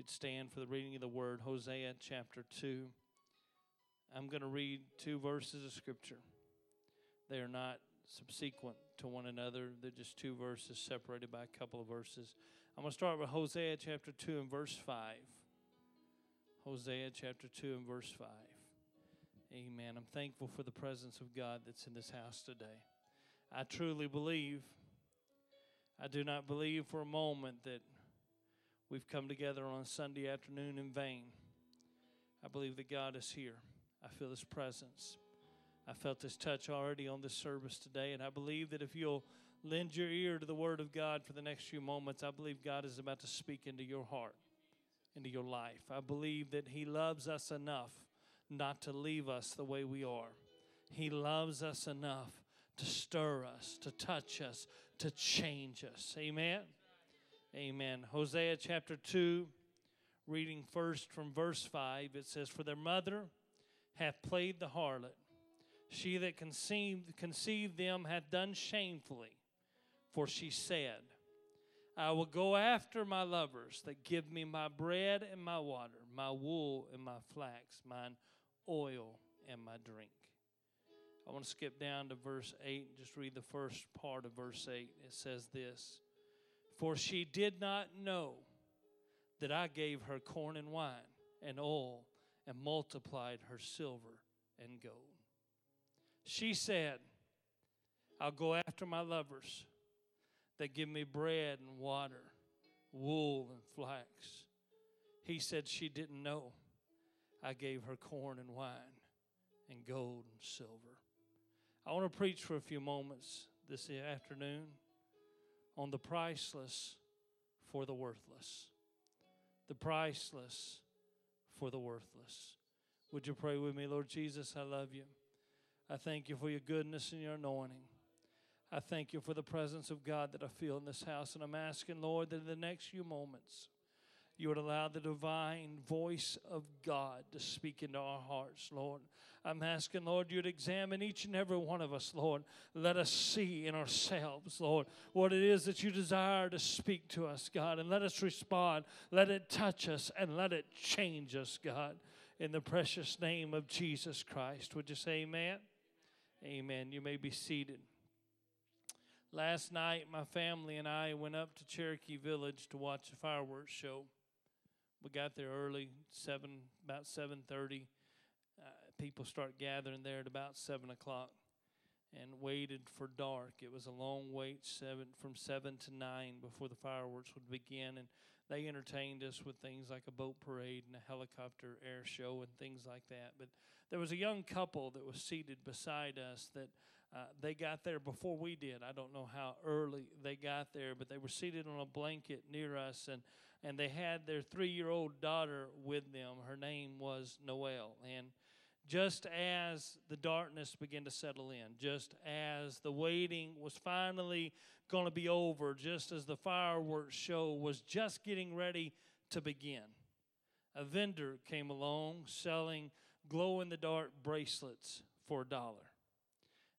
you'd stand for the reading of the word, Hosea chapter 2. I'm going to read two verses of scripture. They are not subsequent to one another, they're just two verses separated by a couple of verses. I'm going to start with Hosea chapter 2 and verse 5. Hosea chapter 2 and verse 5. Amen. I'm thankful for the presence of God that's in this house today. I truly believe, I do not believe for a moment that we've come together on a Sunday afternoon in vain. I believe that God is here. I feel His presence. I felt His touch already on this service today, and I believe that if you'll lend your ear to the Word of God for the next few moments, I believe God is about to speak into your heart, into your life. I believe that He loves us enough not to leave us the way we are. He loves us enough to stir us, to touch us, to change us. Amen. Amen. Hosea chapter 2, reading first from verse 5, it says, For their mother hath played the harlot. She that conceived, conceived them hath done shamefully. For she said, I will go after my lovers that give me my bread and my water, my wool and my flax, mine oil and my drink. I want to skip down to verse 8 and just read the first part of verse 8. It says this For she did not know that I gave her corn and wine and oil and multiplied her silver and gold. She said, I'll go after my lovers that give me bread and water, wool and flax. He said she didn't know I gave her corn and wine and gold and silver. I want to preach for a few moments this afternoon on the priceless for the worthless. The priceless for the worthless. Would you pray with me, Lord Jesus? I love you. I thank you for your goodness and your anointing. I thank you for the presence of God that I feel in this house. And I'm asking, Lord, that in the next few moments, you would allow the divine voice of God to speak into our hearts, Lord. I'm asking, Lord, you'd examine each and every one of us, Lord. Let us see in ourselves, Lord, what it is that you desire to speak to us, God, and let us respond. Let it touch us and let it change us, God, in the precious name of Jesus Christ. Would you say amen? Amen. You may be seated. Last night, my family and I went up to Cherokee Village to watch a fireworks show. We got there early, seven about seven thirty. Uh, people start gathering there at about seven o'clock, and waited for dark. It was a long wait, seven from seven to nine before the fireworks would begin, and they entertained us with things like a boat parade and a helicopter air show and things like that. But there was a young couple that was seated beside us that uh, they got there before we did. I don't know how early they got there, but they were seated on a blanket near us, and and they had their three-year-old daughter with them. Her name was Noelle, and just as the darkness began to settle in, just as the waiting was finally going to be over, just as the fireworks show was just getting ready to begin, a vendor came along selling glow in the dark bracelets for a dollar.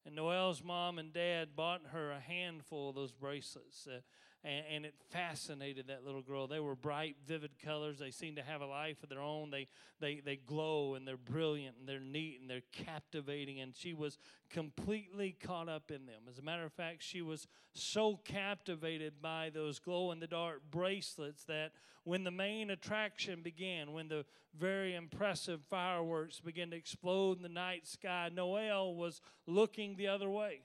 And Noelle's mom and dad bought her a handful of those bracelets. Uh, and, and, it fascinated that little girl. They were bright, vivid colors. They seem to have a life of their own. They, they, they glow and they're brilliant and they're neat and they're captivating. And she was completely caught up in them. As a matter of fact, she was so captivated by those glow in the dark bracelets that when the main attraction began, when the very impressive fireworks began to explode in the night sky, Noelle was looking the other way.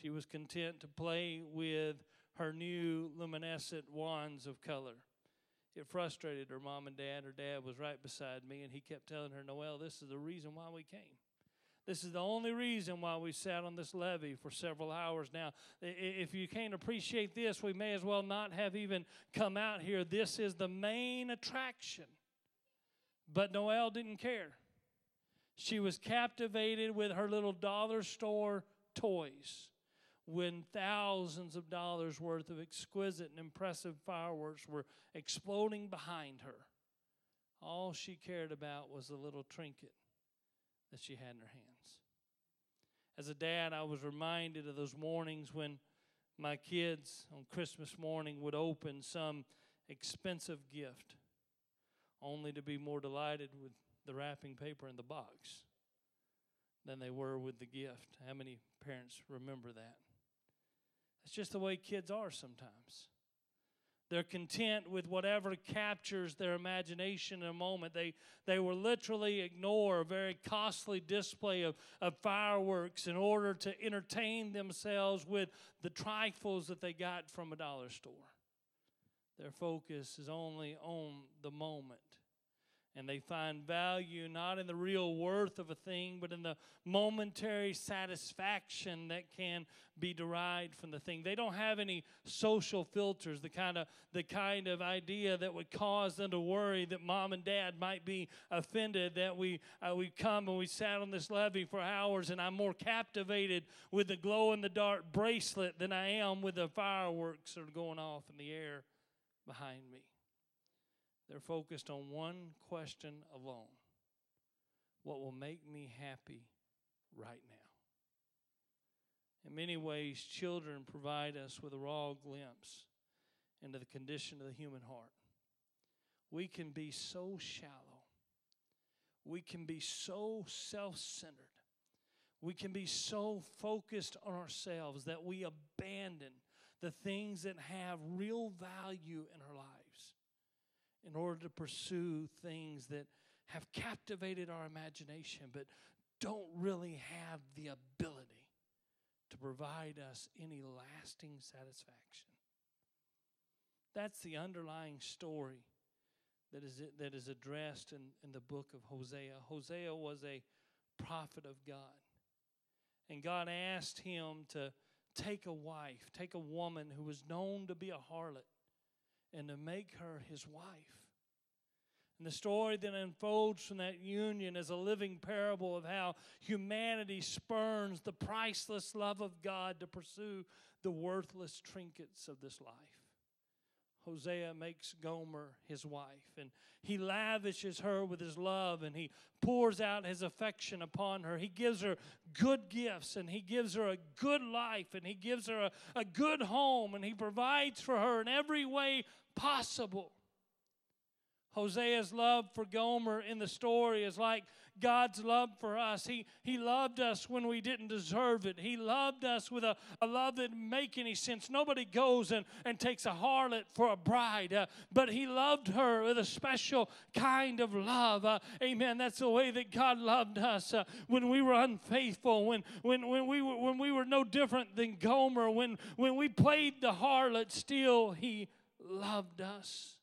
She was content to play with her new luminescent wands of color. It frustrated her mom and dad. Her dad was right beside me, and he kept telling her, Noelle, this is the reason why we came. This is the only reason why we sat on this levee for several hours now. If you can't appreciate this, we may as well not have even come out here. This is the main attraction. But Noelle didn't care. She was captivated with her little dollar store toys when thousands of dollars worth of exquisite and impressive fireworks were exploding behind her. All she cared about was the little trinket that she had in her hands. As a dad, I was reminded of those mornings when my kids on Christmas morning would open some expensive gift only to be more delighted with the wrapping paper in the box than they were with the gift. How many parents remember that? It's just the way kids are sometimes. They're content with whatever captures their imagination in a moment. They, they will literally ignore a very costly display of, of fireworks in order to entertain themselves with the trifles that they got from a dollar store. Their focus is only on the moment and they find value not in the real worth of a thing, but in the momentary satisfaction that can be derived from the thing. They don't have any social filters, the kind of the kind of idea that would cause them to worry that mom and dad might be offended that we uh, we come and we sat on this levee for hours, and I'm more captivated with the glow in the dark bracelet than I am with the fireworks that are going off in the air behind me. They're focused on one question alone What will make me happy right now? In many ways, children provide us with a raw glimpse into the condition of the human heart. We can be so shallow. We can be so self centered. We can be so focused on ourselves that we abandon the things that have real value in our lives in order to pursue things that have captivated our imagination but don't really have the ability to provide us any lasting satisfaction. That's the underlying story that is, that is addressed in, in the book of Hosea. Hosea was a prophet of God. And God asked him to take a wife, take a woman who was known to be a harlot, and to make her his wife. And the story that unfolds from that union is a living parable of how humanity spurns the priceless love of God to pursue the worthless trinkets of this life. Hosea makes Gomer his wife, and he lavishes her with his love, and he pours out his affection upon her. He gives her good gifts, and he gives her a good life, and he gives her a, a good home, and he provides for her in every way possible. Hosea's love for Gomer in the story is like God's love for us. He, he loved us when we didn't deserve it. He loved us with a, a love that didn't make any sense. Nobody goes and, and takes a harlot for a bride, uh, but He loved her with a special kind of love. Uh, amen. That's the way that God loved us uh, when we were unfaithful, when, when, when, we were, when we were no different than Gomer, when, when we played the harlot, still He loved us.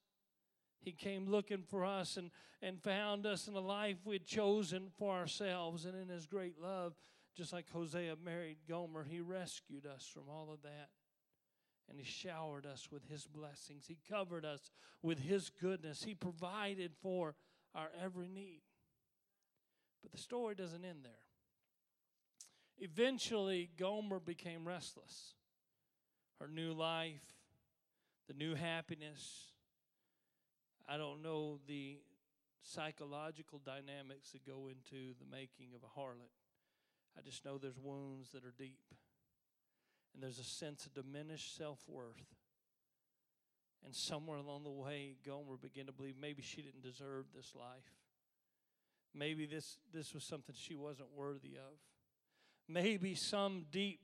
He came looking for us and, and found us in a life we had chosen for ourselves. And in His great love, just like Hosea married Gomer, He rescued us from all of that. And He showered us with His blessings. He covered us with His goodness. He provided for our every need. But the story doesn't end there. Eventually, Gomer became restless. Her new life, the new happiness, I don't know the psychological dynamics that go into the making of a harlot. I just know there's wounds that are deep. And there's a sense of diminished self worth. And somewhere along the way, Gomer began to believe maybe she didn't deserve this life. Maybe this, this was something she wasn't worthy of. Maybe some deep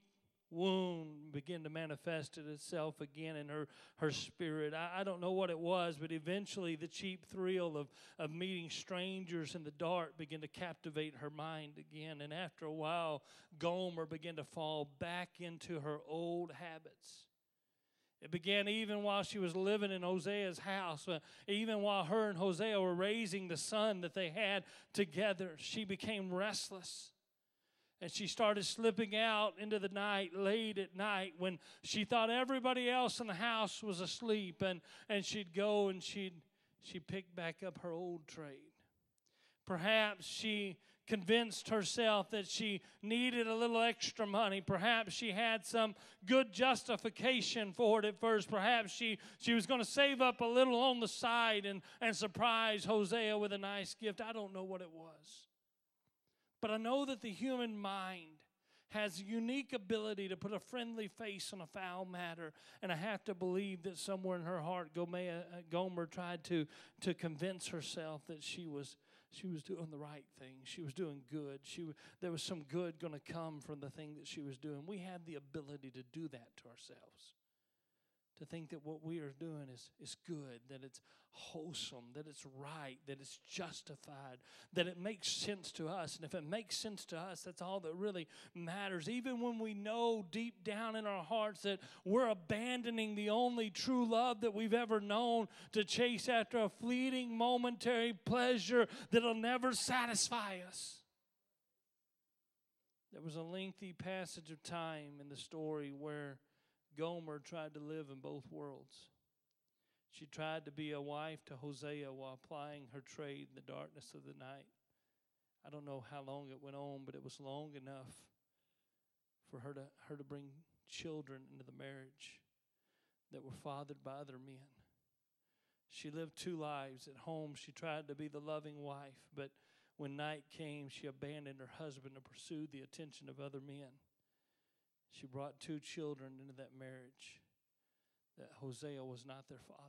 wound began to manifest itself again in her, her spirit. I, I don't know what it was, but eventually the cheap thrill of, of meeting strangers in the dark began to captivate her mind again. And after a while, Gomer began to fall back into her old habits. It began even while she was living in Hosea's house, uh, even while her and Hosea were raising the son that they had together. She became restless. And she started slipping out into the night late at night when she thought everybody else in the house was asleep. And, and she'd go and she'd, she'd pick back up her old trade. Perhaps she convinced herself that she needed a little extra money. Perhaps she had some good justification for it at first. Perhaps she, she was going to save up a little on the side and, and surprise Hosea with a nice gift. I don't know what it was. But I know that the human mind has unique ability to put a friendly face on a foul matter. And I have to believe that somewhere in her heart, Gomer, uh, Gomer tried to, to convince herself that she was she was doing the right thing. She was doing good. She there was some good going to come from the thing that she was doing. We have the ability to do that to ourselves to think that what we are doing is, is good, that it's wholesome, that it's right, that it's justified, that it makes sense to us. And if it makes sense to us, that's all that really matters. Even when we know deep down in our hearts that we're abandoning the only true love that we've ever known to chase after a fleeting momentary pleasure that'll never satisfy us. There was a lengthy passage of time in the story where Gomer tried to live in both worlds. She tried to be a wife to Hosea while plying her trade in the darkness of the night. I don't know how long it went on, but it was long enough for her to, her to bring children into the marriage that were fathered by other men. She lived two lives. At home, she tried to be the loving wife, but when night came, she abandoned her husband and pursued the attention of other men. She brought two children into that marriage that Hosea was not their father.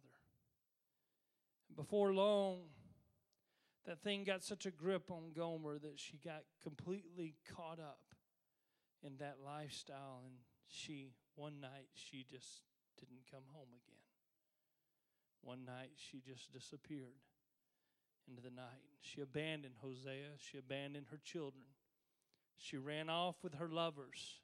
And Before long, that thing got such a grip on Gomer that she got completely caught up in that lifestyle and she one night she just didn't come home again. One night she just disappeared into the night. She abandoned Hosea, she abandoned her children. She ran off with her lovers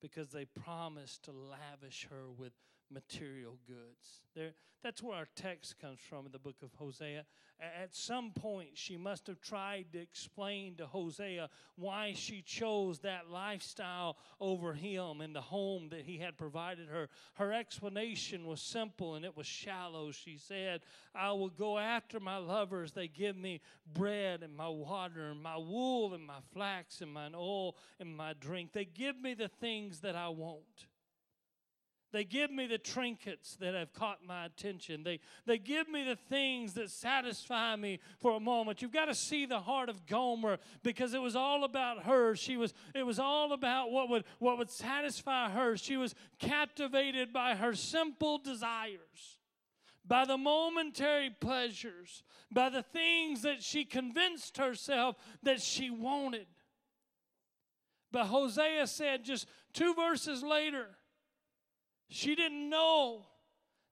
because they promised to lavish her with material goods. There, that's where our text comes from in the book of Hosea. At some point, she must have tried to explain to Hosea why she chose that lifestyle over him and the home that he had provided her. Her explanation was simple and it was shallow. She said, I will go after my lovers. They give me bread and my water and my wool and my flax and my oil and my drink. They give me the things that I want. They give me the trinkets that have caught my attention. They, they give me the things that satisfy me for a moment. You've got to see the heart of Gomer because it was all about her. She was, it was all about what would, what would satisfy her. She was captivated by her simple desires, by the momentary pleasures, by the things that she convinced herself that she wanted. But Hosea said just two verses later, she didn't know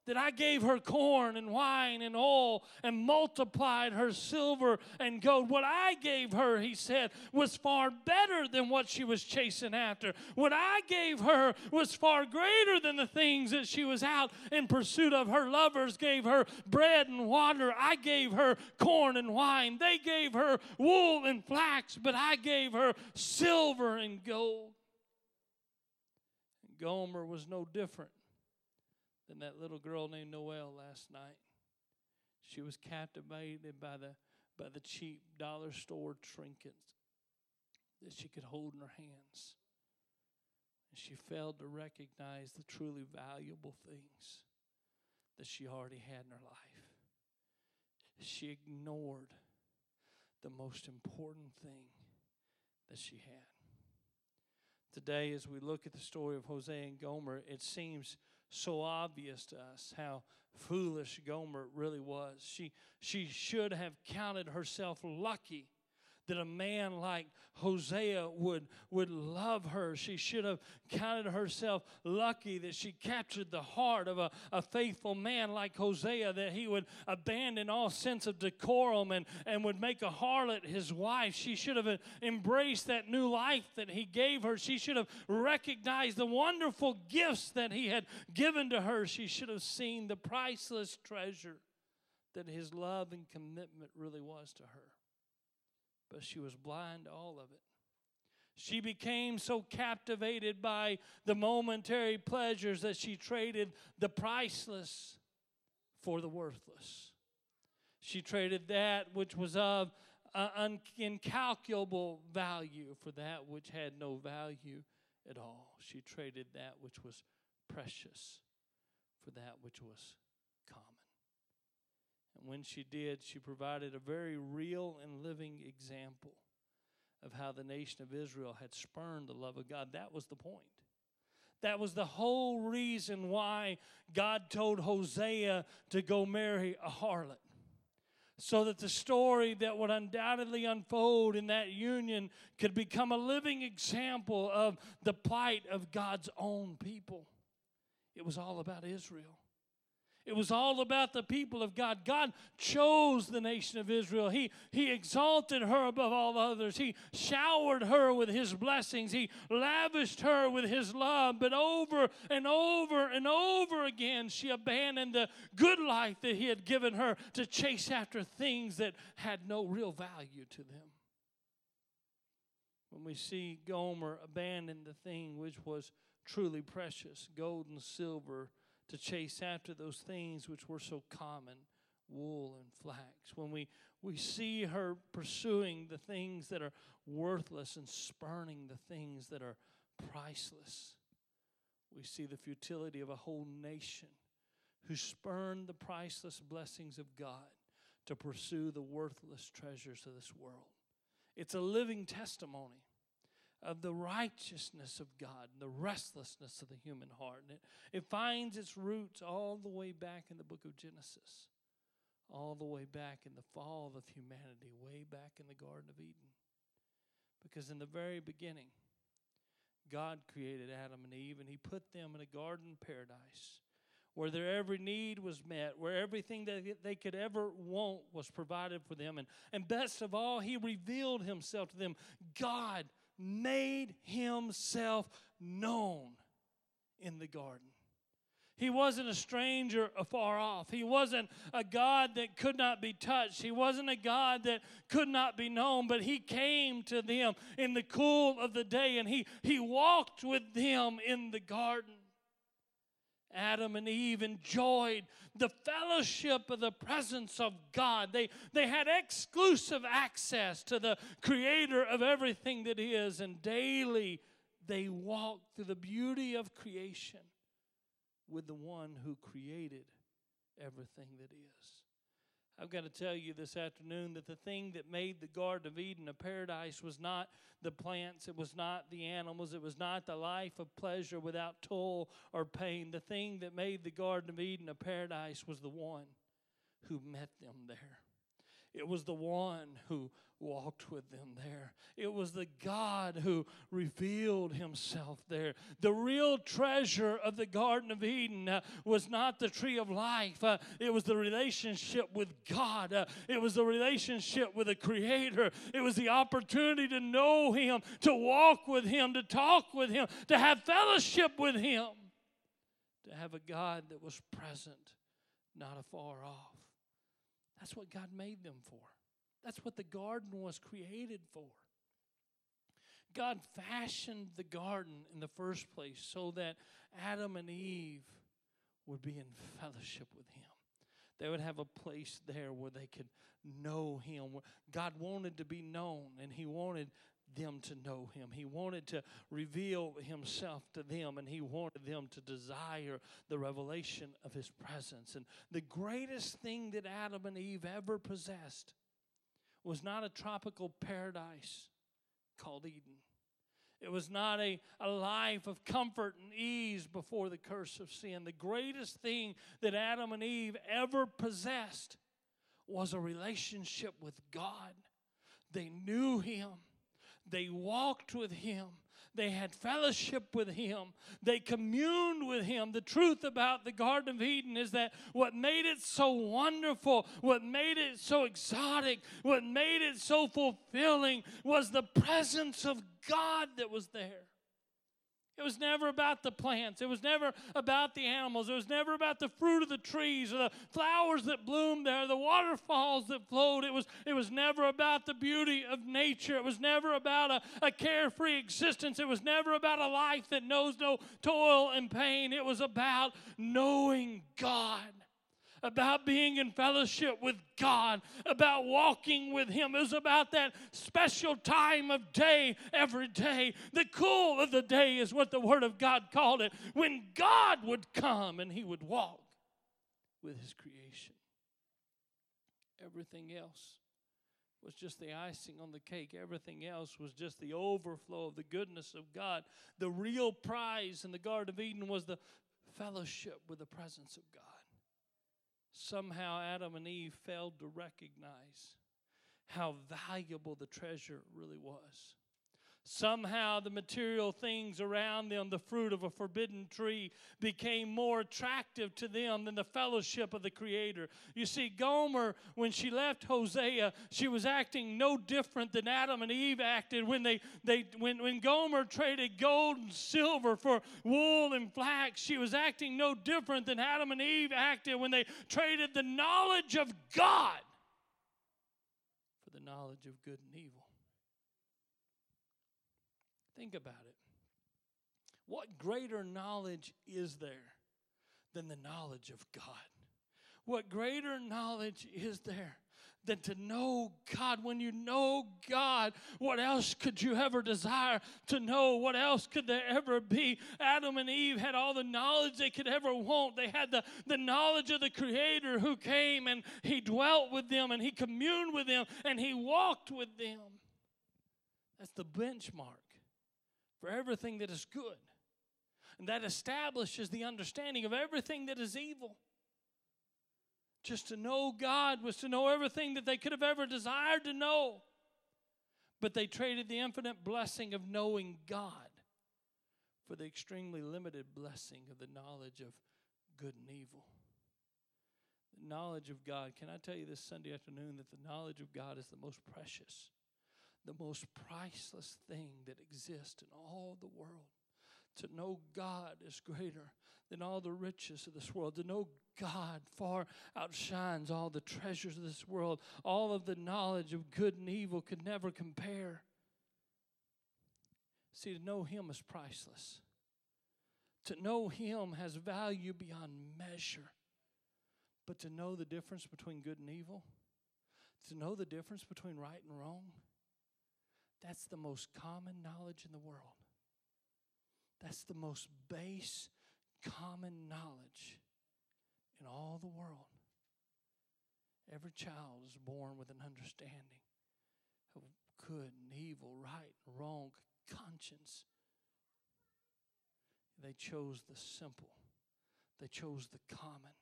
that I gave her corn and wine and oil and multiplied her silver and gold. What I gave her, he said, was far better than what she was chasing after. What I gave her was far greater than the things that she was out in pursuit of. Her lovers gave her bread and water. I gave her corn and wine. They gave her wool and flax, but I gave her silver and gold. Gomer was no different than that little girl named Noelle last night. She was captivated by the by the cheap dollar store trinkets that she could hold in her hands. And she failed to recognize the truly valuable things that she already had in her life. She ignored the most important thing that she had today as we look at the story of Hosea and Gomer, it seems so obvious to us how foolish Gomer really was. She, she should have counted herself lucky that a man like Hosea would, would love her. She should have counted herself lucky that she captured the heart of a, a faithful man like Hosea, that he would abandon all sense of decorum and, and would make a harlot his wife. She should have embraced that new life that he gave her. She should have recognized the wonderful gifts that he had given to her. She should have seen the priceless treasure that his love and commitment really was to her but she was blind to all of it. She became so captivated by the momentary pleasures that she traded the priceless for the worthless. She traded that which was of uh, un- incalculable value for that which had no value at all. She traded that which was precious for that which was and when she did, she provided a very real and living example of how the nation of Israel had spurned the love of God. That was the point. That was the whole reason why God told Hosea to go marry a harlot. So that the story that would undoubtedly unfold in that union could become a living example of the plight of God's own people. It was all about Israel. It was all about the people of God. God chose the nation of Israel. He, he exalted her above all others. He showered her with His blessings. He lavished her with His love. But over and over and over again, she abandoned the good life that He had given her to chase after things that had no real value to them. When we see Gomer abandon the thing which was truly precious gold and silver to chase after those things which were so common wool and flax. When we, we see her pursuing the things that are worthless and spurning the things that are priceless, we see the futility of a whole nation who spurned the priceless blessings of God to pursue the worthless treasures of this world. It's a living testimony of the righteousness of God and the restlessness of the human heart. And it, it finds its roots all the way back in the book of Genesis, all the way back in the fall of humanity, way back in the Garden of Eden. Because in the very beginning, God created Adam and Eve and He put them in a garden paradise where their every need was met, where everything that they could ever want was provided for them. And, and best of all, He revealed Himself to them. God made himself known in the garden. He wasn't a stranger afar off. He wasn't a God that could not be touched. He wasn't a God that could not be known, but He came to them in the cool of the day and He, he walked with them in the garden. Adam and Eve enjoyed the fellowship of the presence of God. They, they had exclusive access to the creator of everything that is, and daily they walked through the beauty of creation with the one who created everything that is. I've got to tell you this afternoon that the thing that made the Garden of Eden a paradise was not the plants, it was not the animals, it was not the life of pleasure without toil or pain. The thing that made the Garden of Eden a paradise was the one who met them there. It was the one who walked with them there. It was the God who revealed himself there. The real treasure of the Garden of Eden uh, was not the tree of life, uh, it was the relationship with God. Uh, it was the relationship with the Creator. It was the opportunity to know Him, to walk with Him, to talk with Him, to have fellowship with Him, to have a God that was present, not afar off. That's what God made them for. That's what the garden was created for. God fashioned the garden in the first place so that Adam and Eve would be in fellowship with Him. They would have a place there where they could know Him. God wanted to be known, and He wanted them to know him. He wanted to reveal himself to them and he wanted them to desire the revelation of his presence. And the greatest thing that Adam and Eve ever possessed was not a tropical paradise called Eden. It was not a, a life of comfort and ease before the curse of sin. The greatest thing that Adam and Eve ever possessed was a relationship with God. They knew Him, they walked with Him. They had fellowship with Him. They communed with Him. The truth about the Garden of Eden is that what made it so wonderful, what made it so exotic, what made it so fulfilling was the presence of God that was there. It was never about the plants. It was never about the animals. It was never about the fruit of the trees or the flowers that bloomed there, the waterfalls that flowed. It was, it was never about the beauty of nature. It was never about a, a carefree existence. It was never about a life that knows no toil and pain. It was about knowing God about being in fellowship with God, about walking with Him. It was about that special time of day every day. The cool of the day is what the Word of God called it, when God would come and He would walk with His creation. Everything else was just the icing on the cake. Everything else was just the overflow of the goodness of God. The real prize in the Garden of Eden was the fellowship with the presence of God. Somehow Adam and Eve failed to recognize how valuable the treasure really was. Somehow the material things around them, the fruit of a forbidden tree, became more attractive to them than the fellowship of the Creator. You see, Gomer, when she left Hosea, she was acting no different than Adam and Eve acted when they, they when, when Gomer traded gold and silver for wool and flax. She was acting no different than Adam and Eve acted when they traded the knowledge of God for the knowledge of good and evil. Think about it. What greater knowledge is there than the knowledge of God? What greater knowledge is there than to know God? When you know God, what else could you ever desire to know? What else could there ever be? Adam and Eve had all the knowledge they could ever want. They had the, the knowledge of the Creator who came and He dwelt with them and He communed with them and He walked with them. That's the benchmark for everything that is good. And that establishes the understanding of everything that is evil. Just to know God was to know everything that they could have ever desired to know. But they traded the infinite blessing of knowing God for the extremely limited blessing of the knowledge of good and evil. The knowledge of God. Can I tell you this Sunday afternoon that the knowledge of God is the most precious the most priceless thing that exists in all the world. To know God is greater than all the riches of this world. To know God far outshines all the treasures of this world. All of the knowledge of good and evil could never compare. See, to know Him is priceless. To know Him has value beyond measure. But to know the difference between good and evil, to know the difference between right and wrong, that's the most common knowledge in the world. That's the most base common knowledge in all the world. Every child is born with an understanding of good and evil, right and wrong, conscience. They chose the simple, they chose the common,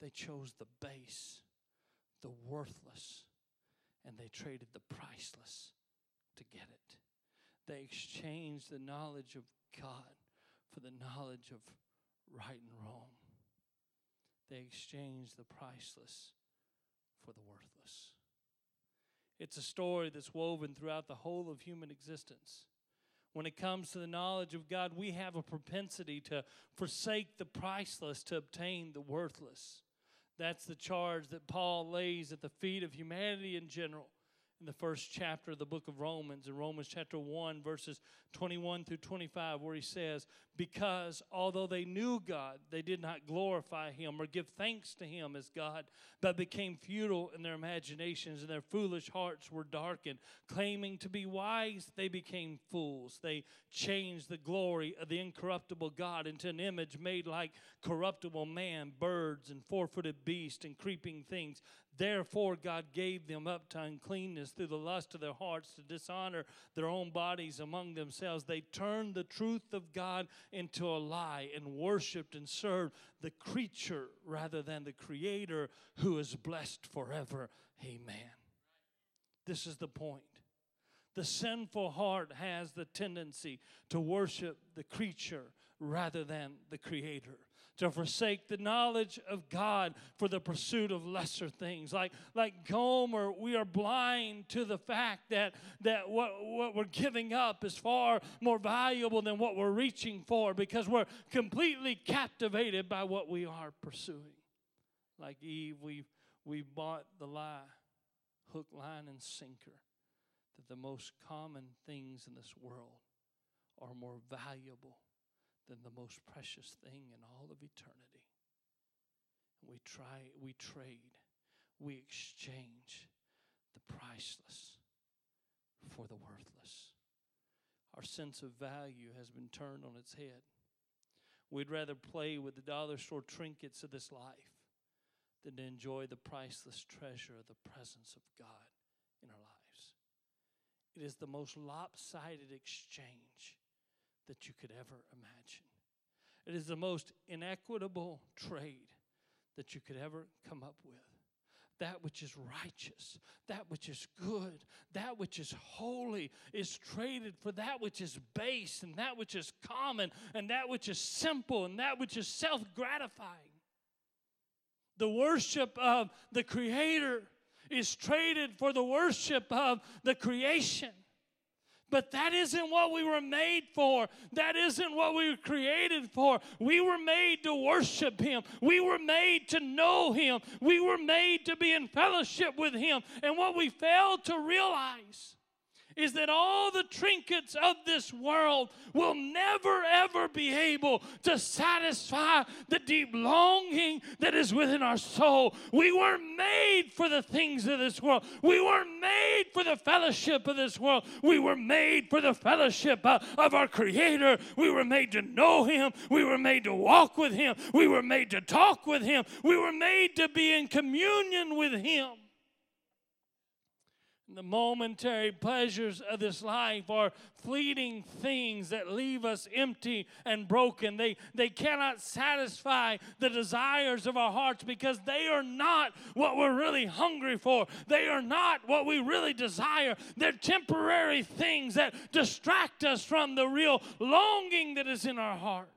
they chose the base, the worthless, and they traded the priceless to get it. They exchanged the knowledge of God for the knowledge of right and wrong. They exchanged the priceless for the worthless. It's a story that's woven throughout the whole of human existence. When it comes to the knowledge of God, we have a propensity to forsake the priceless to obtain the worthless. That's the charge that Paul lays at the feet of humanity in general in the first chapter of the book of Romans, in Romans chapter 1, verses 21 through 25, where he says, Because although they knew God, they did not glorify him or give thanks to him as God, but became futile in their imaginations, and their foolish hearts were darkened. Claiming to be wise, they became fools. They changed the glory of the incorruptible God into an image made like corruptible man, birds, and four footed beasts, and creeping things. Therefore, God gave them up to uncleanness through the lust of their hearts to dishonor their own bodies among themselves. They turned the truth of God into a lie and worshiped and served the creature rather than the Creator who is blessed forever. Amen. This is the point. The sinful heart has the tendency to worship the creature rather than the Creator to forsake the knowledge of God for the pursuit of lesser things. Like, like Gomer, we are blind to the fact that, that what, what we're giving up is far more valuable than what we're reaching for because we're completely captivated by what we are pursuing. Like Eve, we we bought the lie, hook, line, and sinker, that the most common things in this world are more valuable than the most precious thing in all of eternity. And We try, we trade, we exchange the priceless for the worthless. Our sense of value has been turned on its head. We'd rather play with the dollar store trinkets of this life than to enjoy the priceless treasure of the presence of God in our lives. It is the most lopsided exchange that you could ever imagine. It is the most inequitable trade that you could ever come up with. That which is righteous, that which is good, that which is holy is traded for that which is base and that which is common and that which is simple and that which is self gratifying. The worship of the Creator is traded for the worship of the creation. But that isn't what we were made for. That isn't what we were created for. We were made to worship Him. We were made to know Him. We were made to be in fellowship with Him. And what we failed to realize is that all the trinkets of this world will never ever be able to satisfy the deep longing that is within our soul. We weren't made for the things of this world, we weren't made for the fellowship of this world. We were made for the fellowship uh, of our Creator. We were made to know Him, we were made to walk with Him, we were made to talk with Him, we were made to be in communion with Him. The momentary pleasures of this life are fleeting things that leave us empty and broken. They, they cannot satisfy the desires of our hearts because they are not what we're really hungry for. They are not what we really desire. They're temporary things that distract us from the real longing that is in our heart.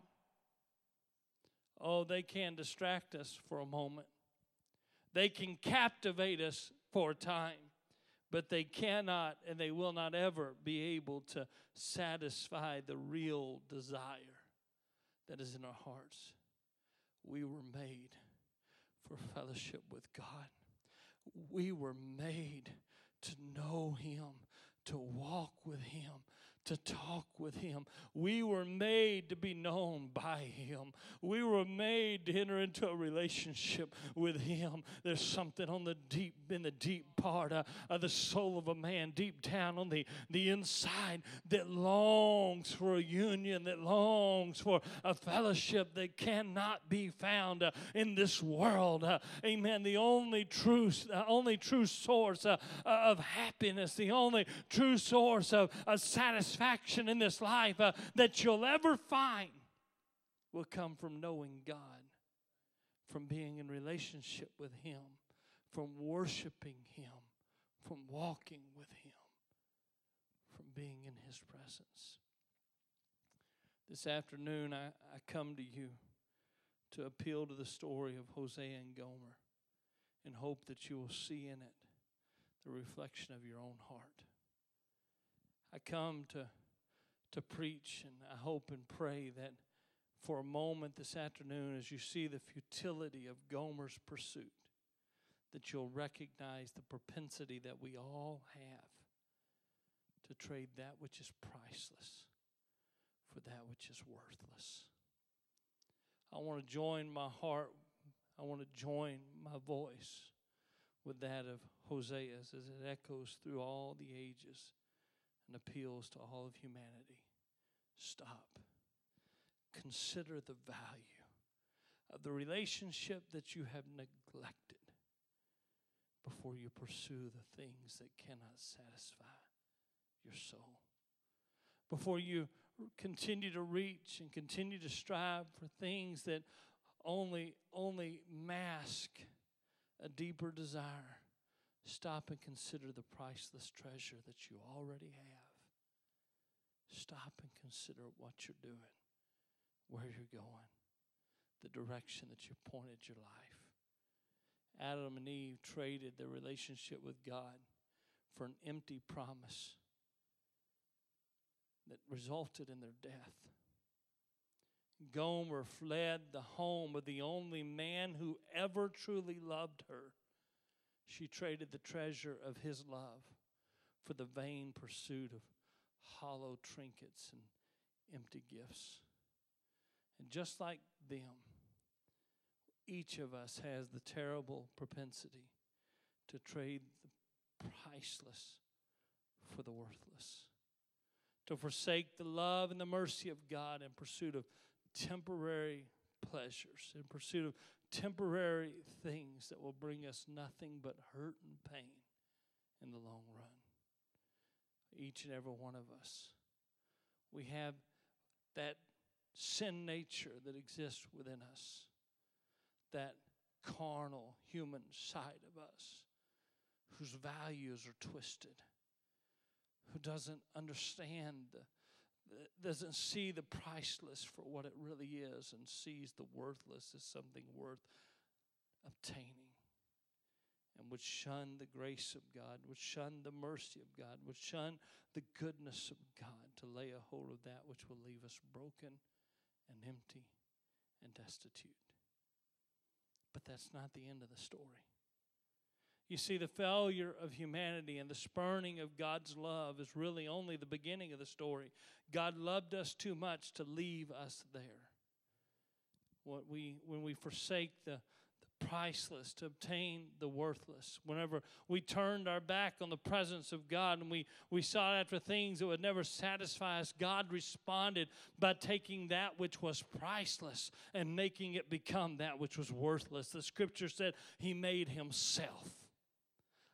Oh, they can distract us for a moment, they can captivate us for a time but they cannot and they will not ever be able to satisfy the real desire that is in our hearts. We were made for fellowship with God. We were made to know Him, to walk with Him, to talk with him. We were made to be known by him. We were made to enter into a relationship with him. There's something on the deep in the deep part uh, of the soul of a man, deep down on the, the inside, that longs for a union, that longs for a fellowship that cannot be found uh, in this world. Uh, amen. The only true, only true source uh, of happiness, the only true source of, of satisfaction satisfaction in this life uh, that you'll ever find will come from knowing God, from being in relationship with Him, from worshiping Him, from walking with Him, from being in His presence. This afternoon, I, I come to you to appeal to the story of Hosea and Gomer and hope that you will see in it the reflection of your own heart. I come to to preach, and I hope and pray that for a moment this afternoon, as you see the futility of Gomer's pursuit, that you'll recognize the propensity that we all have to trade that which is priceless for that which is worthless. I want to join my heart, I want to join my voice with that of Hosea's as it echoes through all the ages and appeals to all of humanity. Stop. Consider the value of the relationship that you have neglected before you pursue the things that cannot satisfy your soul. Before you continue to reach and continue to strive for things that only only mask a deeper desire Stop and consider the priceless treasure that you already have. Stop and consider what you're doing, where you're going, the direction that you pointed your life. Adam and Eve traded their relationship with God for an empty promise that resulted in their death. Gomer fled the home of the only man who ever truly loved her she traded the treasure of his love for the vain pursuit of hollow trinkets and empty gifts. And just like them, each of us has the terrible propensity to trade the priceless for the worthless, to forsake the love and the mercy of God in pursuit of temporary pleasures, in pursuit of temporary things that will bring us nothing but hurt and pain in the long run. Each and every one of us. We have that sin nature that exists within us, that carnal human side of us whose values are twisted, who doesn't understand doesn't see the priceless for what it really is and sees the worthless as something worth obtaining and would shun the grace of God, would shun the mercy of God, would shun the goodness of God to lay a hold of that which will leave us broken and empty and destitute. But that's not the end of the story. You see, the failure of humanity and the spurning of God's love is really only the beginning of the story. God loved us too much to leave us there. What we, when we forsake the, priceless to obtain the worthless. Whenever we turned our back on the presence of God and we, we sought after things that would never satisfy us, God responded by taking that which was priceless and making it become that which was worthless. The scripture said He made Himself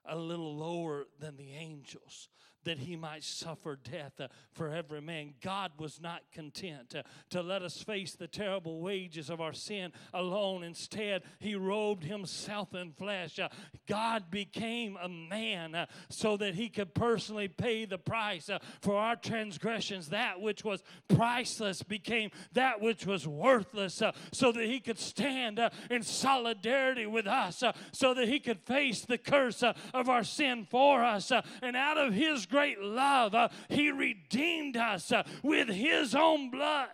a little lower than the angels that he might suffer death uh, for every man. God was not content uh, to let us face the terrible wages of our sin alone. Instead, he robed himself in flesh. Uh, God became a man uh, so that he could personally pay the price uh, for our transgressions. That which was priceless became that which was worthless uh, so that he could stand in solidarity with us, so that he could face the curse of our sin for us. and out of his great love, uh, He redeemed us uh, with His own blood.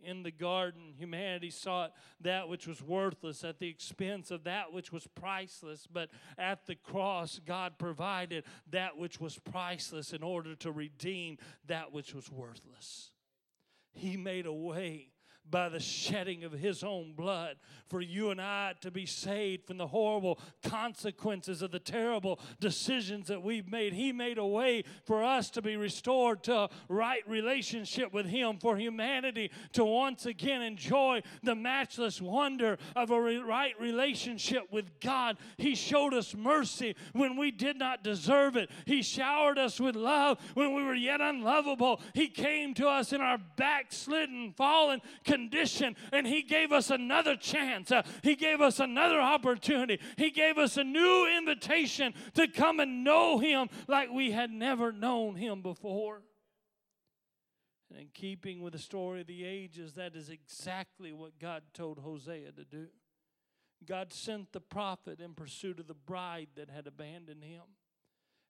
In the garden, humanity sought that which was worthless at the expense of that which was priceless. But at the cross, God provided that which was priceless in order to redeem that which was worthless. He made a way by the shedding of his own blood for you and I to be saved from the horrible consequences of the terrible decisions that we've made. He made a way for us to be restored to right relationship with him, for humanity to once again enjoy the matchless wonder of a right relationship with God. He showed us mercy when we did not deserve it. He showered us with love when we were yet unlovable. He came to us in our backslidden, fallen condition condition, and He gave us another chance. Uh, he gave us another opportunity. He gave us a new invitation to come and know Him like we had never known Him before. And in keeping with the story of the ages, that is exactly what God told Hosea to do. God sent the prophet in pursuit of the bride that had abandoned him.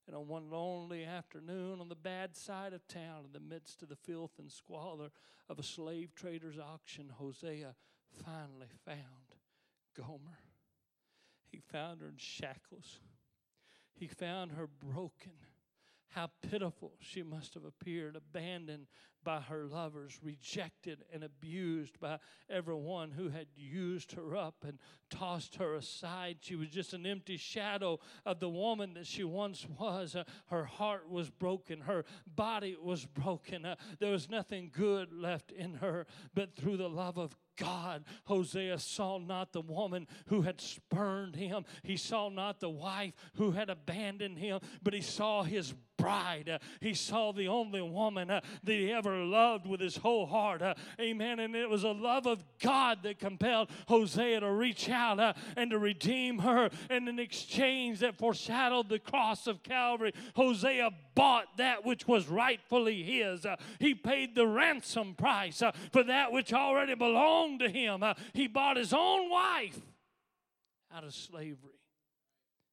And on one lonely afternoon, on the bad side of town, in the midst of the filth and squalor of a slave trader's auction, Hosea finally found Gomer. He found her in shackles. He found her broken. How pitiful she must have appeared, abandoned by her lovers, rejected and abused by everyone who had used her up and tossed her aside. She was just an empty shadow of the woman that she once was. Uh, her heart was broken, her body was broken. Uh, there was nothing good left in her, but through the love of God, Hosea saw not the woman who had spurned him. He saw not the wife who had abandoned him, but he saw his bride. Uh, he saw the only woman uh, that he ever loved with his whole heart. Uh, amen. And it was a love of God that compelled Hosea to reach out uh, and to redeem her. In exchange that foreshadowed the cross of Calvary, Hosea bought that which was rightfully his. Uh, he paid the ransom price uh, for that which already belonged to him. he bought his own wife out of slavery.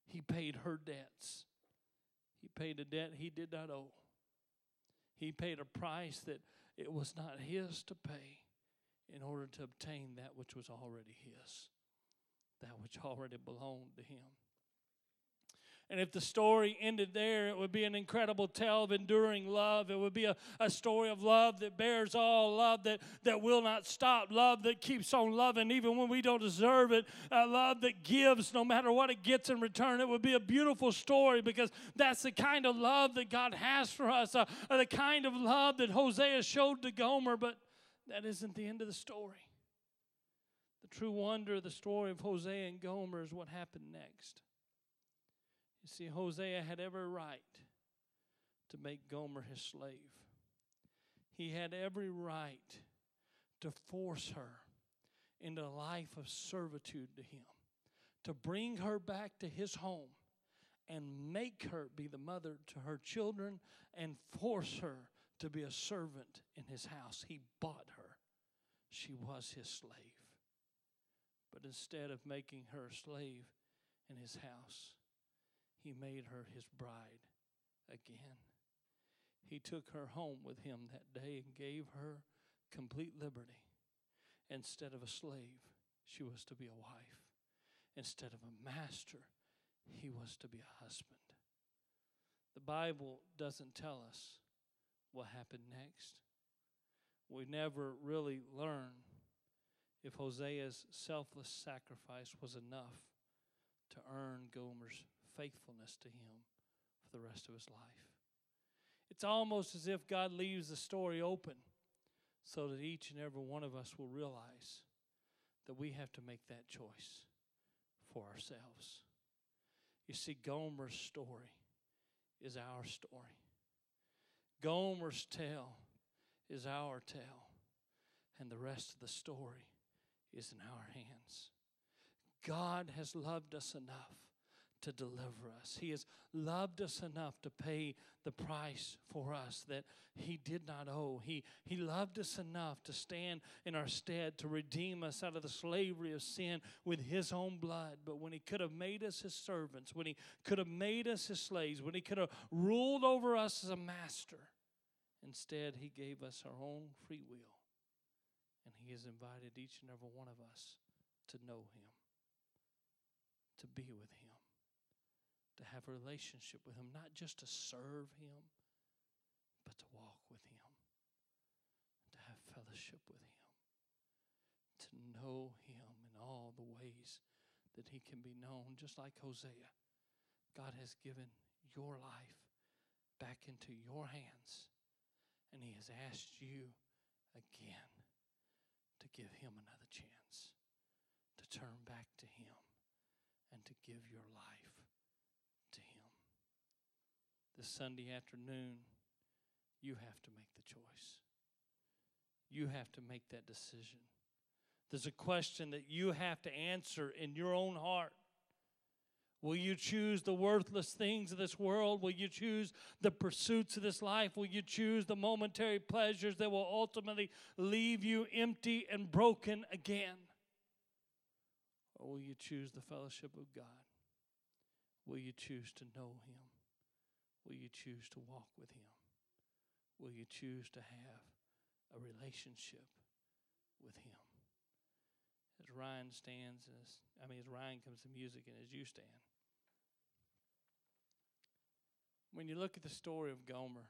He paid her debts He paid a debt he did not owe. He paid a price that it was not his to pay in order to obtain that which was already his, that which already belonged to him. And if the story ended there, it would be an incredible tale of enduring love. It would be a, a story of love that bears all, love that, that will not stop, love that keeps on loving even when we don't deserve it, a love that gives no matter what it gets in return. It would be a beautiful story because that's the kind of love that God has for us, uh, the kind of love that Hosea showed to Gomer, but that isn't the end of the story. The true wonder of the story of Hosea and Gomer is what happened next. You See, Hosea had every right to make Gomer his slave. He had every right to force her into a life of servitude to him, to bring her back to his home and make her be the mother to her children and force her to be a servant in his house. He bought her, she was his slave. But instead of making her a slave in his house, he made her his bride again. He took her home with him that day and gave her complete liberty. Instead of a slave, she was to be a wife. Instead of a master, he was to be a husband. The Bible doesn't tell us what happened next. We never really learn if Hosea's selfless sacrifice was enough to earn Gomer's faithfulness to him for the rest of his life. It's almost as if God leaves the story open so that each and every one of us will realize that we have to make that choice for ourselves. You see, Gomer's story is our story. Gomer's tale is our tale, and the rest of the story is in our hands. God has loved us enough to deliver us. He has loved us enough to pay the price for us that He did not owe. He, he loved us enough to stand in our stead to redeem us out of the slavery of sin with His own blood. But when He could have made us His servants, when He could have made us His slaves, when He could have ruled over us as a master, instead He gave us our own free will. And He has invited each and every one of us to know Him, to be with Him to have a relationship with Him, not just to serve Him, but to walk with Him, to have fellowship with Him, to know Him in all the ways that He can be known, just like Hosea. God has given your life back into your hands, and He has asked you again to give Him another chance, to turn back to Him, and to give your life this Sunday afternoon, you have to make the choice. You have to make that decision. There's a question that you have to answer in your own heart. Will you choose the worthless things of this world? Will you choose the pursuits of this life? Will you choose the momentary pleasures that will ultimately leave you empty and broken again? Or will you choose the fellowship of God? Will you choose to know Him? Will you choose to walk with Him? Will you choose to have a relationship with Him? As Ryan stands, as I mean, as Ryan comes to music and as you stand, when you look at the story of Gomer,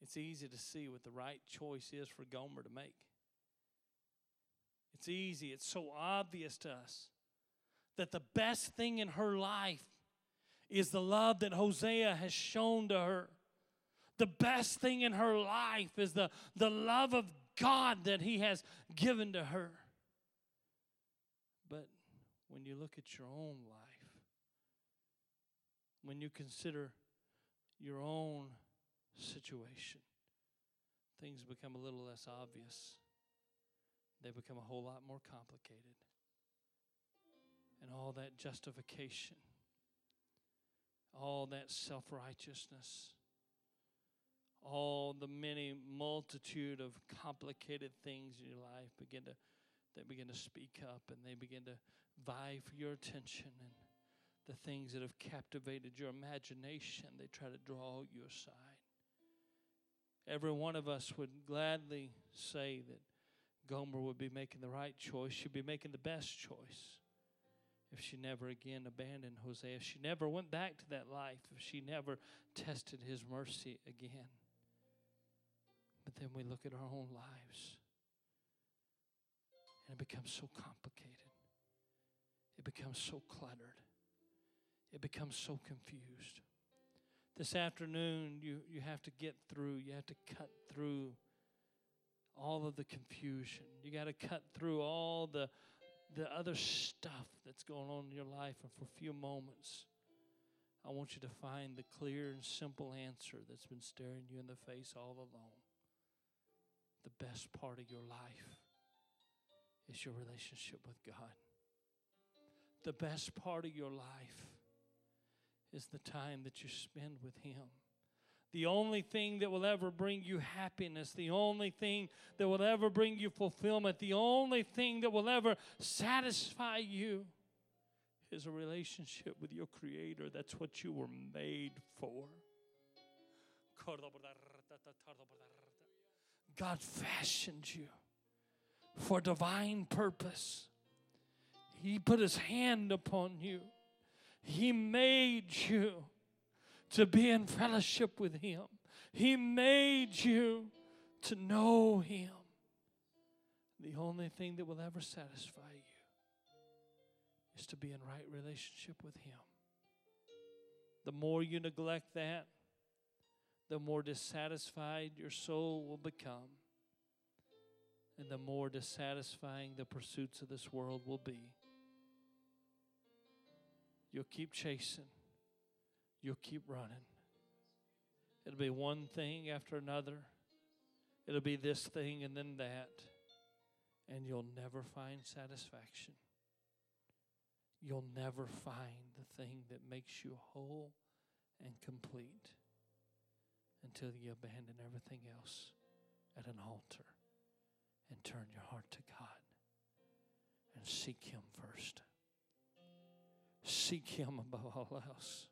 it's easy to see what the right choice is for Gomer to make. It's easy, it's so obvious to us that the best thing in her life is the love that Hosea has shown to her. The best thing in her life is the, the love of God that He has given to her. But when you look at your own life, when you consider your own situation, things become a little less obvious. They become a whole lot more complicated. And all that justification all that self righteousness, all the many multitude of complicated things in your life begin to they begin to speak up and they begin to vie for your attention and the things that have captivated your imagination they try to draw you aside. Every one of us would gladly say that gomer would be making the right choice. She'd be making the best choice if she never again abandoned Hosea, if she never went back to that life, if she never tested his mercy again. But then we look at our own lives and it becomes so complicated. It becomes so cluttered. It becomes so confused. This afternoon, you, you have to get through, you have to cut through all of the confusion. You got to cut through all the the other stuff that's going on in your life and for a few moments I want you to find the clear and simple answer that's been staring you in the face all along. The best part of your life is your relationship with God. The best part of your life is the time that you spend with Him. The only thing that will ever bring you happiness, the only thing that will ever bring you fulfillment, the only thing that will ever satisfy you is a relationship with your Creator. That's what you were made for. God fashioned you for divine purpose. He put His hand upon you, He made you to be in fellowship with Him. He made you to know Him. The only thing that will ever satisfy you is to be in right relationship with Him. The more you neglect that, the more dissatisfied your soul will become, and the more dissatisfying the pursuits of this world will be. You'll keep chasing, you'll keep running. It'll be one thing after another, it'll be this thing and then that, and you'll never find satisfaction you'll never find the thing that makes you whole and complete until you abandon everything else at an altar and turn your heart to God and seek Him first. Seek Him above all else.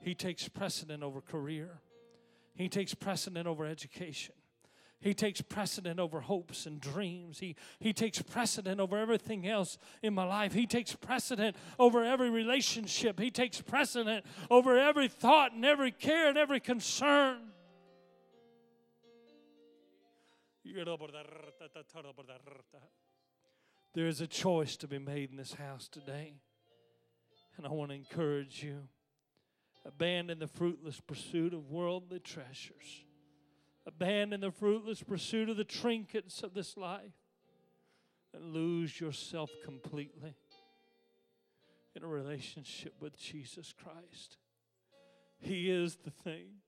He takes precedent over career. He takes precedent over education. He takes precedent over hopes and dreams. He, he takes precedent over everything else in my life. He takes precedent over every relationship. He takes precedent over every thought and every care and every concern. There is a choice to be made in this house today. And I want to encourage you. Abandon the fruitless pursuit of worldly treasures. Abandon the fruitless pursuit of the trinkets of this life. And lose yourself completely in a relationship with Jesus Christ. He is the thing,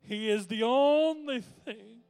He is the only thing.